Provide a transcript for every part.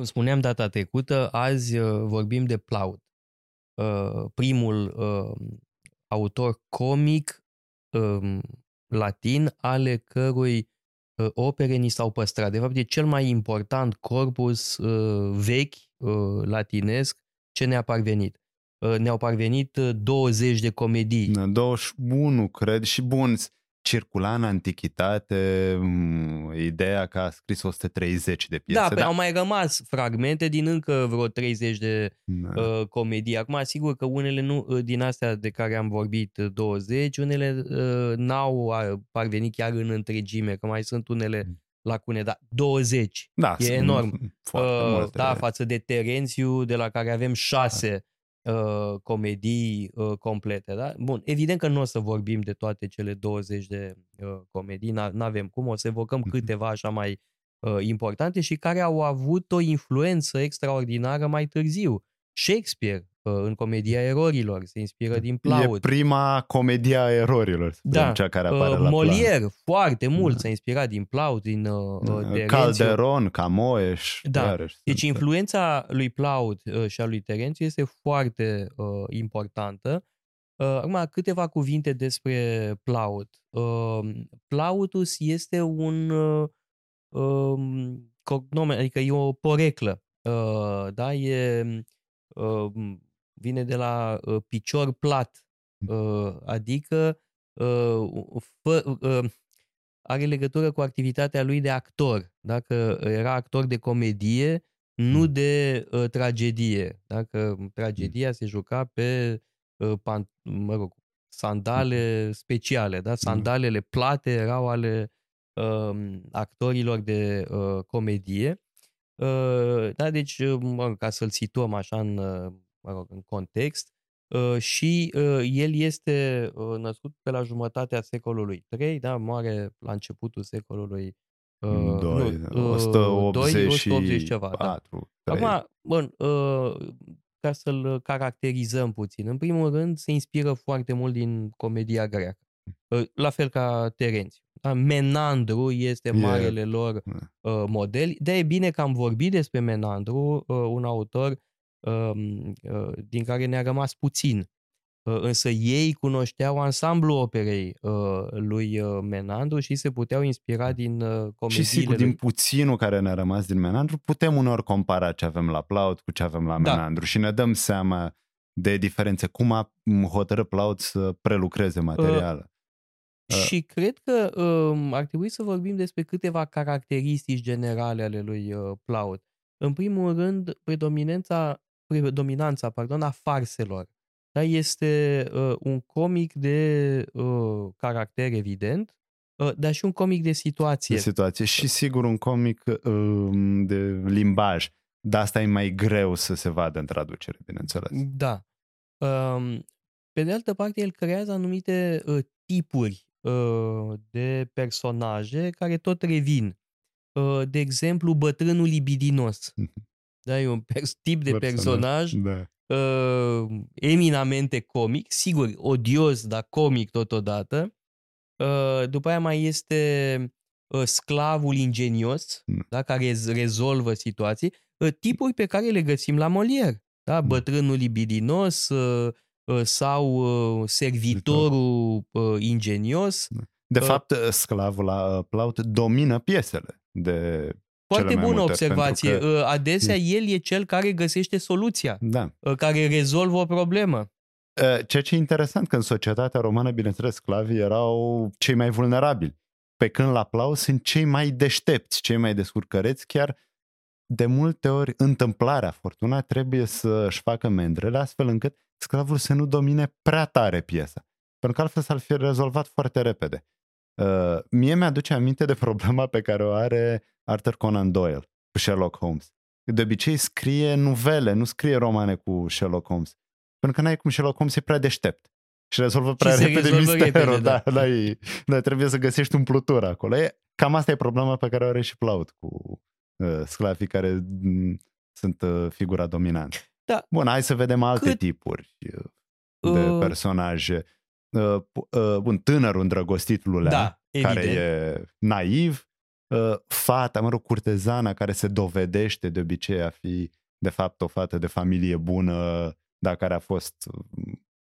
cum spuneam data trecută, azi uh, vorbim de Plaut, uh, primul uh, autor comic um, latin ale cărui opere ni s-au păstrat. De fapt, e cel mai important corpus vechi latinesc ce ne-a parvenit. Ne-au parvenit 20 de comedii. 21, cred, și bun, circula în antichitate ideea că a scris 130 de piese. Da, pe da? au mai rămas fragmente din încă vreo 30 de da. uh, comedii. Acum, sigur că unele nu, uh, din astea de care am vorbit 20, uh, unele uh, n-au uh, parvenit chiar în întregime, că mai sunt unele mm. lacune, dar 20 da, e enorm. Uh, da, față de Terențiu, de la care avem 6 uh, comedii uh, complete. Da? Bun, evident că nu o să vorbim de toate cele 20 de uh, comedii, nu avem cum, o să evocăm mhm. câteva așa mai uh, importante și care au avut o influență extraordinară mai târziu. Shakespeare, în comedia erorilor, se inspiră din Plaut. E prima comedia a erorilor, da. cea care apare uh, la Molière, plan. foarte mult da. s-a inspirat din Plaut, din uh, da. Calderon, Camoeș. Da, iarăși, deci influența lui Plaut uh, și a lui Terențiu este foarte uh, importantă. Uh, acum, câteva cuvinte despre Plaut. Uh, Plautus este un uh, um, cognomen, adică e o poreclă. Uh, da, e uh, vine de la uh, picior plat, uh, adică uh, fă, uh, are legătură cu activitatea lui de actor. Dacă era actor de comedie, nu hmm. de uh, tragedie. Dacă tragedia hmm. se juca pe uh, pan, mă rog, sandale speciale, da? Hmm. Sandalele plate erau ale uh, actorilor de uh, comedie. Uh, da, deci, uh, mă rog, ca să-l situăm așa în uh, mă rog, în context, uh, și uh, el este uh, născut pe la jumătatea secolului 3, da, moare la începutul secolului uh, 2, nu, 180, 180 ceva. 4, da. Acum, bun, uh, ca să-l caracterizăm puțin, în primul rând se inspiră foarte mult din comedia greacă, uh, la fel ca Terențiu. Da? Menandru este marele lor uh, model. De e bine că am vorbit despre Menandru, uh, un autor Um, uh, din care ne-a rămas puțin. Uh, însă ei cunoșteau ansamblu operei uh, lui Menandru și se puteau inspira din comediile Și sigur, lui. din puținul care ne-a rămas din Menandru, putem unor compara ce avem la Plaut cu ce avem la da. Menandru și ne dăm seama de diferențe. Cum a hotărât Plaut să prelucreze materialul. Uh, și cred că uh, ar trebui să vorbim despre câteva caracteristici generale ale lui uh, Plaut. În primul rând, predominanța predominanța pardon, a farselor. Da? Este uh, un comic de uh, caracter evident, uh, dar și un comic de situație. De situație și sigur un comic uh, de limbaj. Dar asta e mai greu să se vadă în traducere, bineînțeles. Da. Uh, pe de altă parte, el creează anumite uh, tipuri uh, de personaje care tot revin. Uh, de exemplu, bătrânul libidinos. Mhm. Da, e un pers- tip de personaj, personaj da. uh, eminamente comic, sigur, odios, dar comic totodată. Uh, după aia mai este uh, sclavul ingenios, mm. da, care rezolvă situații. Uh, tipuri pe care le găsim la Molière. Da? Mm. Bătrânul libidinos uh, uh, sau uh, servitorul uh, ingenios. Da. De uh, fapt, sclavul la Plaut domină piesele de foarte bună multe, observație. Că... Uh, adesea el e cel care găsește soluția, da. Uh, care rezolvă o problemă. Uh, ceea ce e interesant că în societatea romană, bineînțeles, sclavii erau cei mai vulnerabili. Pe când la Plau sunt cei mai deștepți, cei mai descurcăreți, chiar de multe ori întâmplarea, fortuna trebuie să-și facă mendrele astfel încât sclavul să nu domine prea tare piesa. Pentru că altfel s-ar fi rezolvat foarte repede. Uh, mie mi-aduce aminte de problema pe care o are Arthur Conan Doyle cu Sherlock Holmes. De obicei scrie nuvele, nu scrie romane cu Sherlock Holmes. Pentru că n-ai cum Sherlock Holmes e prea deștept. Și rezolvă prea și repede misterul. Repede, da, da. Da, da, trebuie să găsești un plutur acolo. E, cam asta e problema pe care o are și Plaut cu uh, sclavii care m- sunt uh, figura dominantă. Da. Bun, hai să vedem alte Cât... tipuri uh, de uh... personaje. Uh, uh, un tânăr îndrăgostit Lulea, da, care e naiv, uh, fata, mă rog, curtezana care se dovedește de obicei a fi de fapt o fată de familie bună, dar care a fost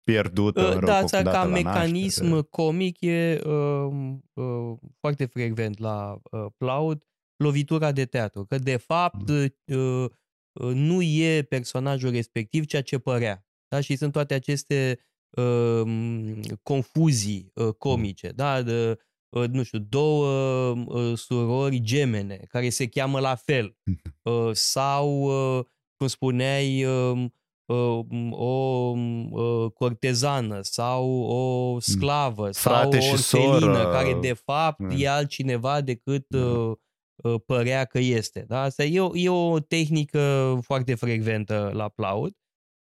pierdută. Uh, Rău, da, asta dată ca la mecanism naștere. comic e uh, uh, foarte frecvent la uh, Plaud, lovitura de teatru, că de fapt Mm. uh, uh, nu e personajul respectiv ceea ce părea. Da? Și sunt toate aceste uh, confuzii uh, comice, da? de, uh, nu știu, două uh, surori gemene care se cheamă la fel uh, sau, uh, cum spuneai, uh, uh, o uh, cortezană sau o sclavă sau Frate o și orfelină soră. care de fapt Mm. e altcineva decât Da. uh, uh, părea că este. Da? Asta e o, e o tehnică foarte frecventă la Plaud.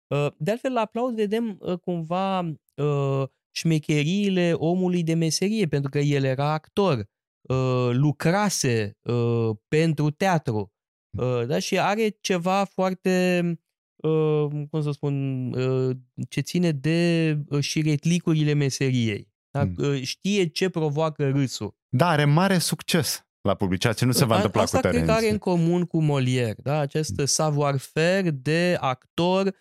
Uh, De altfel, la Plaud vedem uh, cumva uh, șmecheriile omului de meserie, pentru că el era actor, uh, lucrase uh, pentru teatru uh, da? și are ceva foarte, uh, cum să spun, uh, ce ține de uh, șiretlicurile meseriei. Da? Mm. Uh, Știe ce provoacă râsul. Da, are mare succes la publicație, nu se va A- întâmpla Asta cu cred că are Terenzi. în comun cu Molière, da? acest savoir-faire de actor, uh,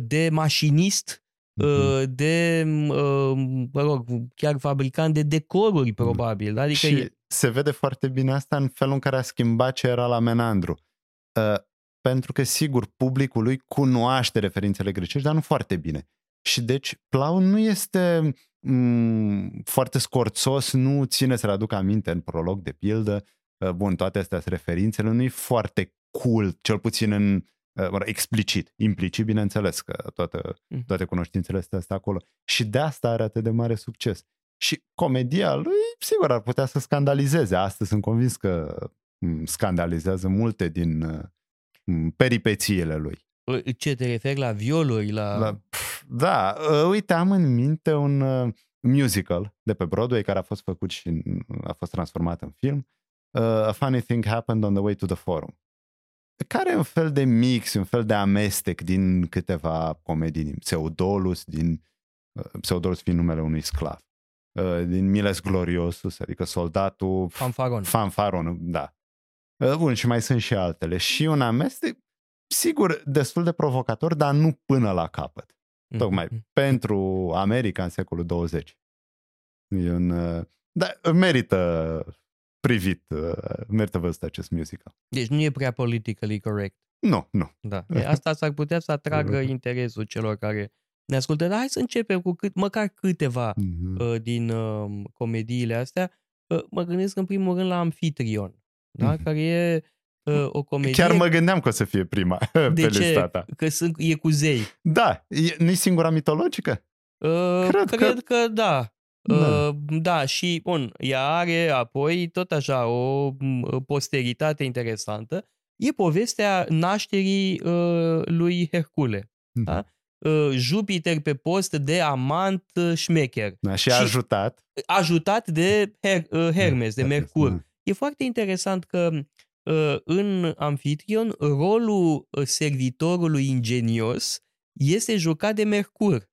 de mașinist, Mhm. uh, de, uh, mă rog, chiar fabricant de decoruri, probabil. Da? Adică și e- se vede foarte bine asta în felul în care a schimbat ce era la Menandru. Uh, pentru că, sigur, publicul lui cunoaște referințele grecești, dar nu foarte bine. Și deci Plaun nu este m- foarte scorțos, nu ține să-l aduc aminte în prolog, de pildă. Uh, bun, toate astea sunt referințele, nu e foarte cool, cel puțin în uh, mă rog, explicit, implicit, bineînțeles, că toată, Mhm. toate cunoștințele astea sunt acolo. Și de asta are atât de mare succes. Și comedia lui, sigur, ar putea să scandalizeze. Astăzi sunt convins că m, scandalizează multe din uh, m, peripețiile lui. uh, ce te referi la violuri, la... La, pf, da, uh, uite, am în minte un uh, musical de pe Broadway care a fost făcut și în- a fost transformat în film. Uh, A Funny Thing Happened on the Way to the Forum. Care e un fel de mix, un fel de amestec din câteva comedii, din Pseudolus, din uh, Pseudolus fiind numele unui sclav, uh, din Miles Gloriosus, adică soldatul Fanfaron. Fanfaron, da. Uh, Bun, și mai sunt și altele. Și un amestec, sigur, destul de provocator, dar nu până la capăt. Tocmai Mhm. pentru America în secolul 20. E un, uh, da, merită privit, uh, merită văzut acest musical. Deci nu e prea politically correct. Nu, nu. Da. E, asta s-ar putea să atragă interesul celor care ne ascultă. Dar hai să începem cu cât, măcar câteva Mhm. uh, din uh, comediile astea. Uh, mă gândesc în primul rând la Amfitrion, da? Mhm. care e uh, o comedie... Chiar mă gândeam că o să fie prima de pe ce? lista ta. Că sunt, e cu zei. Da, e, nu-i singura mitologică? Uh, Cred cred, că- că... da. Da. Uh, da, și bun, ea are apoi tot așa o m, posteritate interesantă. E povestea nașterii uh, lui Hercule. Da? Uh, Jupiter pe post de amant uh, șmecher, Da, și a Și- ajutat. ajutat de Her- uh, Hermes, de Mercur. Da. E foarte interesant că uh, în Amfitrion rolul uh, servitorului ingenios este jucat de Mercur.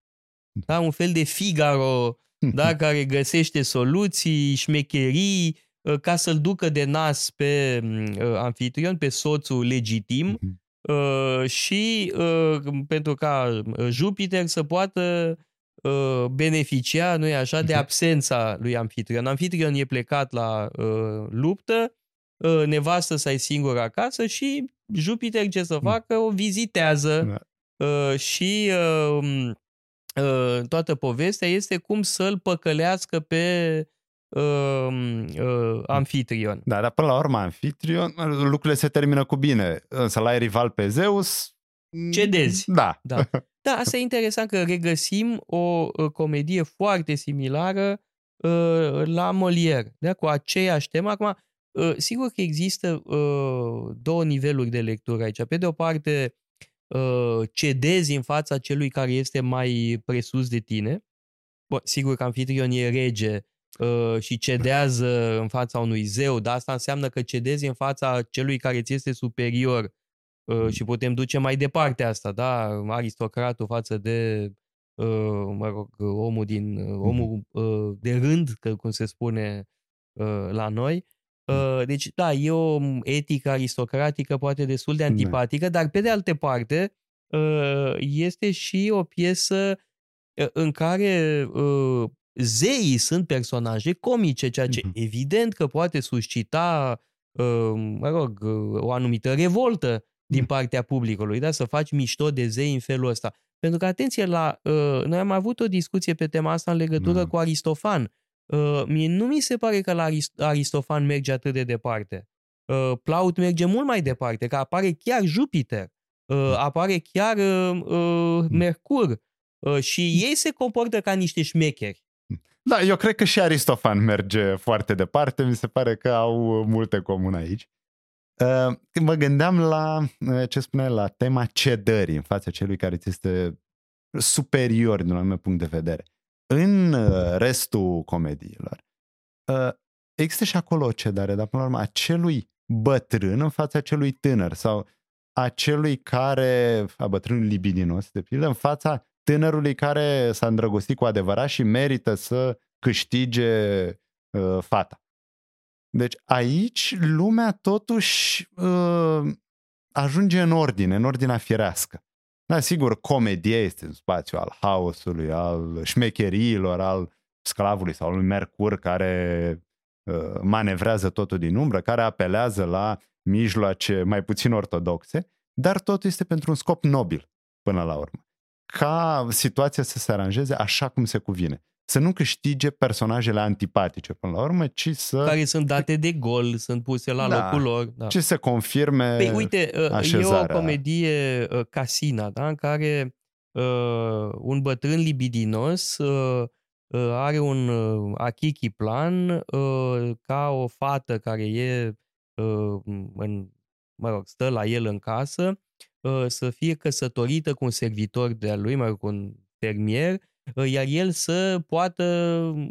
Da? Un fel de Figaro da? care găsește soluții, șmecherii, uh, ca să-l ducă de nas pe uh, Amfitrion, pe soțul legitim Mhm. uh, și uh, pentru ca uh, Jupiter să poată uh, beneficia, nu așa, de Mhm. absența lui Amfitrion. Amfitrion e plecat la uh, luptă, uh, nevastă să ai singură acasă și Jupiter ce să facă? O vizitează Da. uh, și uh, uh, toată povestea este cum să-l păcălească pe uh, uh, Amfitrion. Da, dar până la urmă, Anfitrion, lucrurile se termină cu bine. Însă la rival pe Zeus... Cedezi. Da. Da. Da, asta e interesant că regăsim o uh, comedie foarte similară uh, la Molière, da? cu aceeași temă. Acum, uh, sigur că există uh, două niveluri de lectură aici. Pe de o parte, uh, cedezi în fața celui care este mai presus de tine. Bă, sigur că Amfitrion e rege uh, și cedează în fața unui zeu, dar asta înseamnă că cedezi în fața celui care ți este superior uh, și putem duce mai departe asta, da? Aristocratul față de, uh, mă rog, omul din, uh, omul uh, de rând, că cum se spune uh, la noi. Uh, deci, da, e o etică aristocratică poate destul de antipatică, da. dar pe de altă parte uh, este și o piesă uh, în care uh, zeii sunt personaje comice, ceea ce uh-huh. evident că poate suscita, uh, mă rog, uh, o anumită revoltă din partea publicului, da? să faci mișto de zei în felul ăsta. Pentru că, atenție, la, uh, noi am avut o discuție pe tema asta în legătură mm. cu Aristofan. Uh, mie nu mi se pare că la Aristofan merge atât de departe. Uh, Plaut merge mult mai departe, că apare chiar Jupiter, uh, apare chiar uh, uh, Mercur uh, și ei se comportă ca niște șmecheri. Da, eu cred că și Aristofan merge foarte departe, mi se pare că au multe comune aici. Uh, mă gândeam la, uh, ce spune, la tema cedării în fața celui care ți este superior din un anumit punct de vedere. În uh, restul comediilor există și acolo o cedare, dar până la urmă acelui bătrân în fața acelui tânăr sau acelui care, a bătrânul libidinos, de pildă, în fața tânărului care s-a îndrăgostit cu adevărat și merită să câștige uh, fata. Deci aici lumea totuși uh, ajunge în ordine, în ordinea firească. Da, sigur, comedie este un spațiu al haosului, al șmecheriilor, al sclavului sau al lui Mercur care uh, manevrează totul din umbră, care apelează la mijloace mai puțin ortodoxe, dar totul este pentru un scop nobil până la urmă. Ca situația să se aranjeze așa cum se cuvine să nu câștige personajele antipatice până la urmă, ci să... Care sunt date de gol, sunt puse la da, locul lor. Da. Ce să confirme Păi uite, așezarea. e o comedie uh, Casina, da, în care uh, un bătrân libidinos uh, uh, are un uh, achichi plan uh, ca o fată care e uh, în, mă rog, stă la el în casă uh, să fie căsătorită cu un servitor de-a lui, mă rog, cu un fermier, Ă, iar el să poată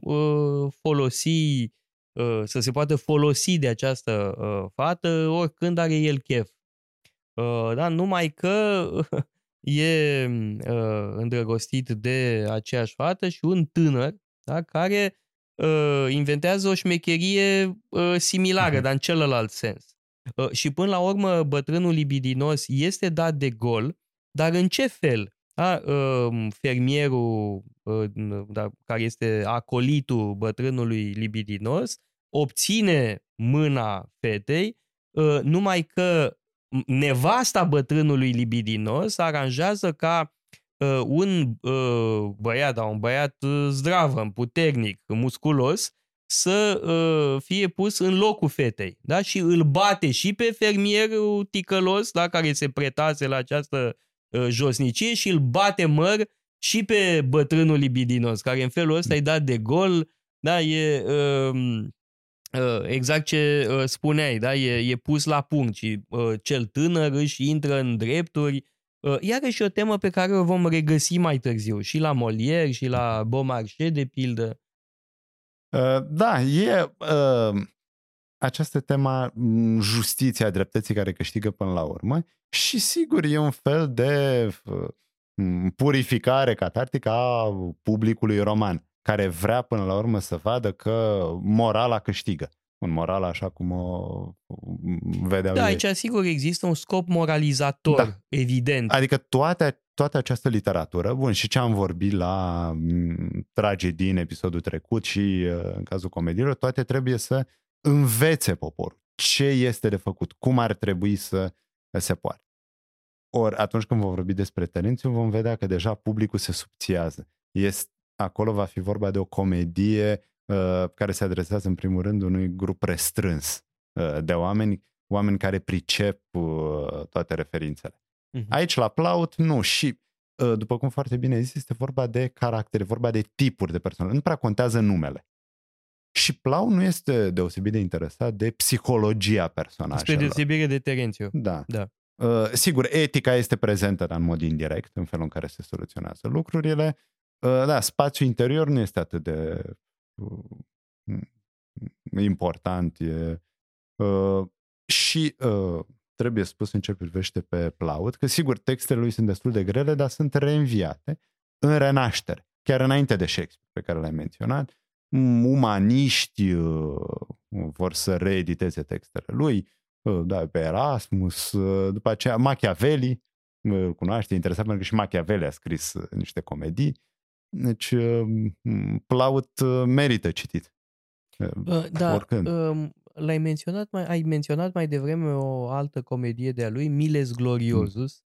ă, folosi, ă, să se poată folosi de această fată oricând are el chef. Da? Numai că e îndrăgostit de aceeași fată și un tânăr da? care inventează o șmecherie similară, uh-huh. dar în celălalt sens. Și până la urmă, bătrânul libidinos este dat de gol, dar în ce fel? Da? Fermierul da, care este acolitul bătrânului libidinos obține mâna fetei, ă, numai că nevasta bătrânului libidinos aranjează ca ă, un ă, băiat, da, un băiat zdravă, puternic, musculos, să fie pus în locul fetei. Da? Și îl bate și pe fermierul ticălos, da, care se pretase la această Uh, josnicie și îl bate măr și pe bătrânul libidinos, care în felul ăsta îi dat de gol, da, e uh, uh, exact ce uh, spuneai, da, e, e pus la punct și uh, cel tânăr își intră în drepturi. Uh, iarăși o temă pe care o vom regăsi mai târziu și la Molière și la Beaumarchais, de pildă. Uh, da, e uh, această tema mm, justiția dreptății care câștigă până la urmă și sigur e un fel de mm, purificare catartică a publicului roman care vrea până la urmă să vadă că morala câștigă. Un moral așa cum o vedeau Da, ei. aici sigur există un scop moralizator, da. evident. Adică toate, toată această literatură, bun, și ce am vorbit la mm, tragedii în episodul trecut și uh, în cazul comediilor, toate trebuie să învețe poporul ce este de făcut, cum ar trebui să se poate. Ori atunci când vom vorbi despre Terențiu, vom vedea că deja publicul se subțiază. Este, acolo va fi vorba de o comedie uh, care se adresează în primul rând unui grup restrâns uh, de oameni, oameni care pricep uh, toate referințele. Uh-huh. Aici la Plaut nu și uh, după cum foarte bine zis, este vorba de caractere, vorba de tipuri de persoane. Nu prea contează numele. Și Plau nu este deosebit de interesat de psihologia personajelor. Spre deosebire de Terențiu. Da. da. Uh, sigur, etica este prezentă, dar în mod indirect, în felul în care se soluționează lucrurile. Uh, da, spațiul interior nu este atât de uh, important. E, uh, și uh, trebuie spus în ce privește pe Plaut, că sigur, textele lui sunt destul de grele, dar sunt reînviate în renaștere, chiar înainte de Shakespeare, pe care l-ai menționat umaniști vor să reediteze textele lui, da, pe Erasmus, după aceea Machiavelli, îl cunoaște, interesant pentru că și Machiavelli a scris niște comedii, deci Plaut merită citit. Da, Oricând. l-ai menționat mai, ai menționat mai devreme o altă comedie de a lui, Miles Gloriosus,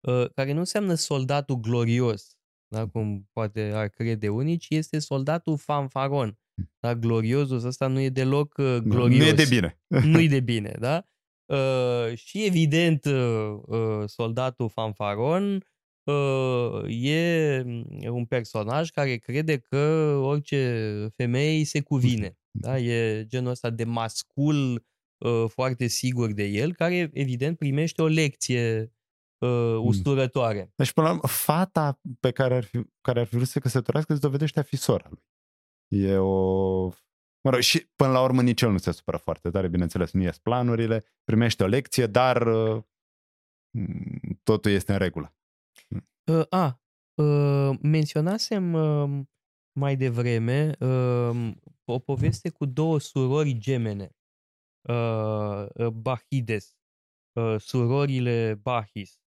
mm. care nu înseamnă soldatul glorios, da, cum poate ar crede unii, ci este soldatul fanfaron. Da, gloriosul ăsta nu e deloc uh, glorios. Nu e de bine. nu e de bine, da? Uh, și evident, uh, uh, soldatul fanfaron uh, e un personaj care crede că orice femeie se cuvine. Da? E genul ăsta de mascul uh, foarte sigur de el, care evident primește o lecție uh, hmm. usturătoare. Deci, până la urmă, fata pe care ar fi, care ar fi vrut să se căsătorească se dovedește a fi sora lui. E o... Mă rog, și până la urmă nici el nu se supără foarte tare, bineînțeles, nu ies planurile, primește o lecție, dar uh, totul este în regulă. Uh, a, uh, menționasem uh, mai devreme uh, o poveste cu două surori gemene, uh, uh, Bahides, uh, surorile Bahis.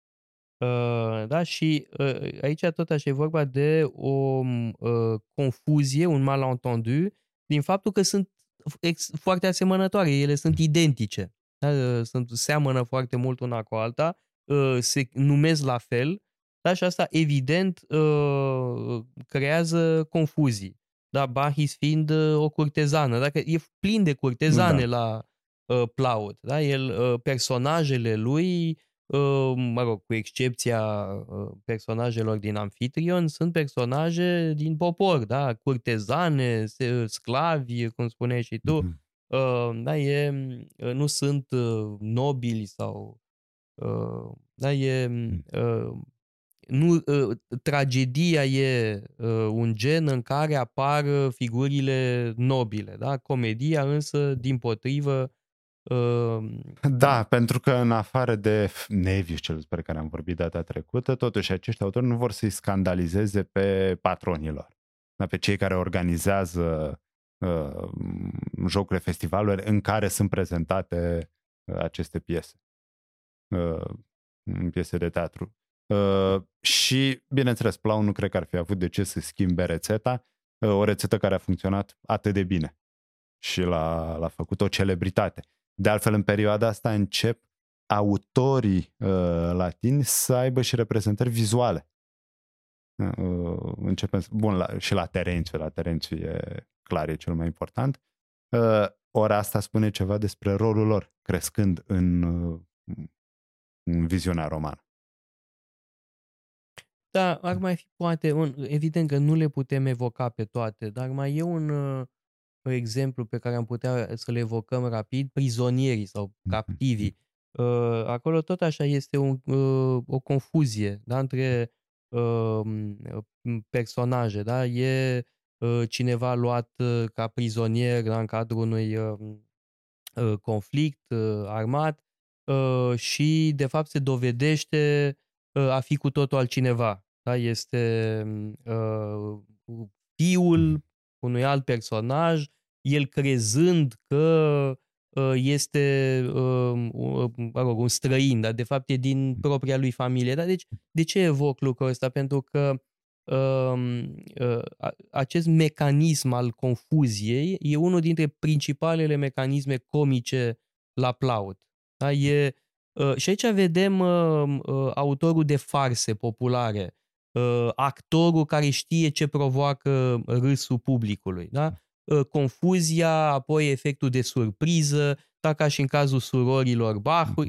Uh, da, și uh, aici tot așa e vorba de o uh, confuzie, un malentendu, din faptul că sunt ex, foarte asemănătoare, ele sunt identice, da? Uh, sunt, seamănă foarte mult una cu alta, uh, se numesc la fel, da? și asta evident uh, creează confuzii. Da? Bahis fiind uh, o curtezană, dacă e plin de curtezane da. la uh, Plaut. Da? El, uh, personajele lui Ă, mă rog, cu excepția ă, personajelor din Amfitrion, sunt personaje din popor, da? Curtezane, sclavi, cum spuneai și tu. Mm-hmm. Da, e, nu sunt nobili sau... Da, e... Mm. Nu, tragedia e un gen în care apar figurile nobile, da? Comedia însă, din potrivă, da, pentru că în afară de Nevius, cel despre care am vorbit data trecută, totuși acești autori nu vor să-i scandalizeze pe patronilor, da, pe cei care organizează uh, jocurile, festivaluri în care sunt prezentate uh, aceste piese, uh, piese de teatru. Uh, și, bineînțeles, Plau nu cred că ar fi avut de ce să schimbe rețeta, uh, o rețetă care a funcționat atât de bine și l-a, l-a făcut o celebritate. De altfel, în perioada asta încep autorii uh, latini să aibă și reprezentări vizuale. Uh, începem, bun, la, și la Terențiu, la Terențiu e clar, e cel mai important. Uh, ora asta spune ceva despre rolul lor, crescând în, uh, în viziunea romană. Da, ar mai fi poate, un, evident că nu le putem evoca pe toate, dar mai e un, uh, exemplu pe care am putea să le evocăm rapid, prizonierii sau mhm, captivii. Mhm. Uh, acolo tot așa este un, uh, o confuzie da, între uh, personaje. Da? E cineva luat ca prizonier da, în cadrul unui conflict armat și de fapt se dovedește a fi cu totul altcineva. Da? Este fiul mhm. unui alt personaj el crezând că ă, este ă, mă rog, un străin, dar de fapt e din propria lui familie. Dar deci, de ce evoc lucrul ăsta? Pentru că um, acest mecanism al confuziei e unul dintre principalele mecanisme comice la Plaut. Da? E, și aici vedem autorul de farse populare, actorul care știe ce provoacă râsul publicului. Da? Ă, confuzia, apoi efectul de surpriză, da, ca și în cazul surorilor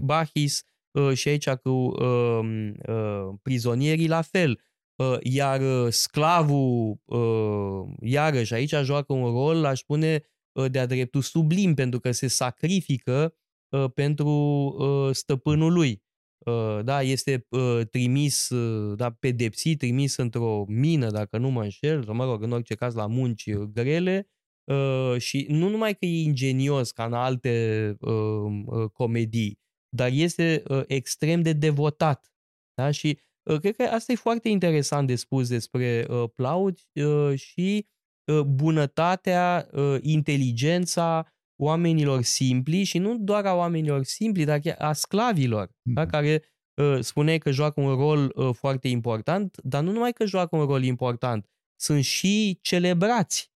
Bahis ă, și aici cu uh, uh, prizonierii la fel. Uh, iar sclavul, uh, iarăși, aici joacă un rol, aș spune, uh, de-a dreptul sublim, pentru că se sacrifică uh, pentru uh, stăpânul lui. Uh, da, este uh, trimis, uh, da, pedepsit, trimis într-o mină, dacă nu mă înșel, sau mă rog, în orice caz la munci grele, Uh, și nu numai că e ingenios ca în alte uh, uh, comedii, dar este uh, extrem de devotat. Da? Și uh, cred că asta e foarte interesant de spus despre uh, Plaut uh, și uh, bunătatea, uh, inteligența oamenilor simpli și nu doar a oamenilor simpli, dar chiar a sclavilor, da? Mhm. care uh, spune că joacă un rol uh, foarte important, dar nu numai că joacă un rol important, sunt și celebrați uh,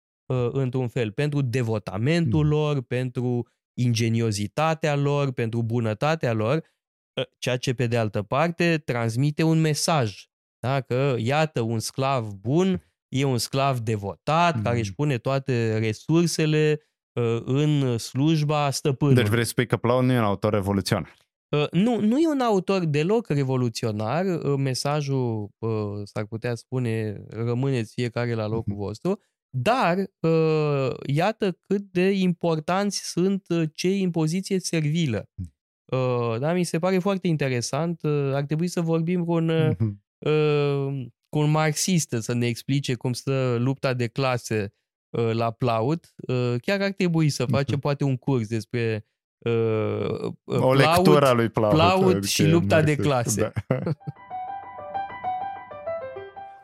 într-un fel pentru devotamentul Mhm. lor, pentru ingeniozitatea lor, pentru bunătatea lor, uh, ceea ce pe de altă parte transmite un mesaj, da? că iată un sclav bun e un sclav devotat care Mhm. își pune toate resursele uh, în slujba stăpânului. Deci vrei să spui că Plaut nu e un autor revoluționar. Uh, Nu, nu e un autor deloc revoluționar. Uh, Mesajul, uh, s-ar putea spune, rămâneți fiecare la locul Mhm. vostru, dar uh, iată cât de importanți sunt uh, cei în poziție servilă. Uh, Da, mi se pare foarte interesant. Uh, Ar trebui să vorbim cu un, uh, Mhm. uh, cu un marxist să ne explice cum stă lupta de clase uh, la Plaut. Uh, Chiar ar trebui să facem Mhm. poate un curs despre uh, uh, O Plaut, lectură a lui Plaut. Plaut adică și e lupta de marxist. clase. Da.